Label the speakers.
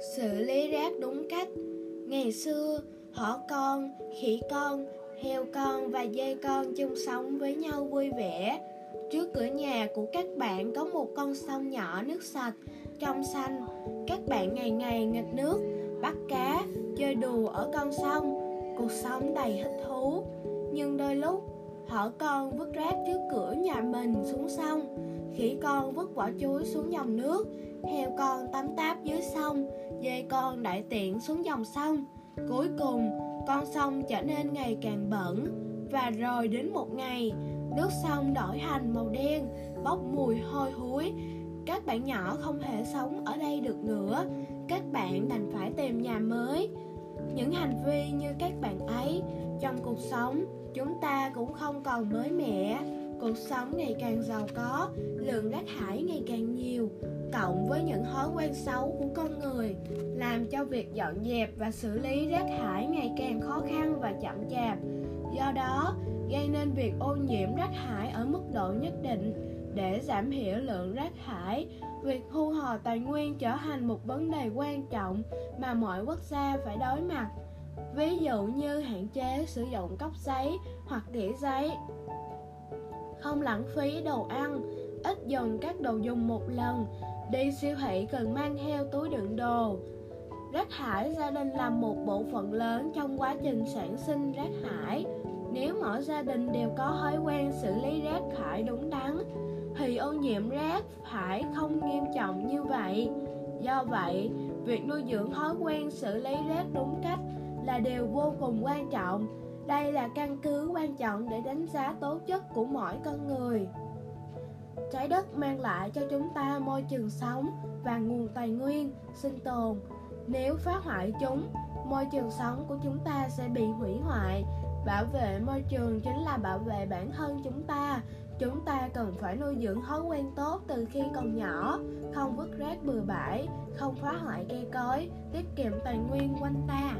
Speaker 1: sự lý rác đúng cách. Ngày xưa, hổ con, khỉ con, heo con và dê con chung sống với nhau vui vẻ. Trước cửa nhà của các bạn có một con sông nhỏ nước sạch, trong xanh. Các bạn ngày ngày nghịch nước, bắt cá, chơi đùa ở con sông. Cuộc sống đầy thích thú. Nhưng đôi lúc, thỏ con vứt rác trước cửa nhà mình xuống sông, khỉ con vứt quả chuối xuống dòng nước, heo con tắm táp dưới sông, dê con đại tiện xuống dòng sông. Cuối cùng, con sông trở nên ngày càng bẩn và rồi đến một ngày, nước sông đổi thành màu đen, bốc mùi hôi hối. Các bạn nhỏ không thể sống ở đây được nữa, các bạn đành phải tìm nhà mới. Những hành vi như các bạn ấy. Trong cuộc sống, chúng ta cũng không còn mới mẻ. Cuộc sống ngày càng giàu có, lượng rác thải ngày càng nhiều, cộng với những thói quen xấu của con người làm cho việc dọn dẹp và xử lý rác thải ngày càng khó khăn và chậm chạp. Do đó gây nên việc ô nhiễm rác thải ở mức độ nhất định để giảm thiểu lượng rác thải. Việc thu hồi tài nguyên trở thành một vấn đề quan trọng mà mọi quốc gia phải đối mặt. Ví dụ như hạn chế sử dụng cốc giấy hoặc đĩa giấy không lãng phí đồ ăn, ít dùng các đồ dùng một lần, đi siêu thị cần mang theo túi đựng đồ. Rác thải gia đình là một bộ phận lớn trong quá trình sản sinh rác thải. Nếu mỗi gia đình đều có thói quen xử lý rác thải đúng đắn vì ô nhiễm rác thải không nghiêm trọng như vậy. Do vậy, việc nuôi dưỡng thói quen xử lý rác đúng cách là điều vô cùng quan trọng. Đây là căn cứ quan trọng để đánh giá tố chất của mỗi con người. Trái đất mang lại cho chúng ta môi trường sống và nguồn tài nguyên, sinh tồn. Nếu phá hoại chúng, môi trường sống của chúng ta sẽ bị hủy hoại bảo vệ môi trường chính là bảo vệ bản thân chúng ta. Chúng ta cần phải nuôi dưỡng thói quen tốt từ khi còn nhỏ, không vứt rác bừa bãi, không phá hoại cây cối, tiết kiệm tài nguyên quanh ta.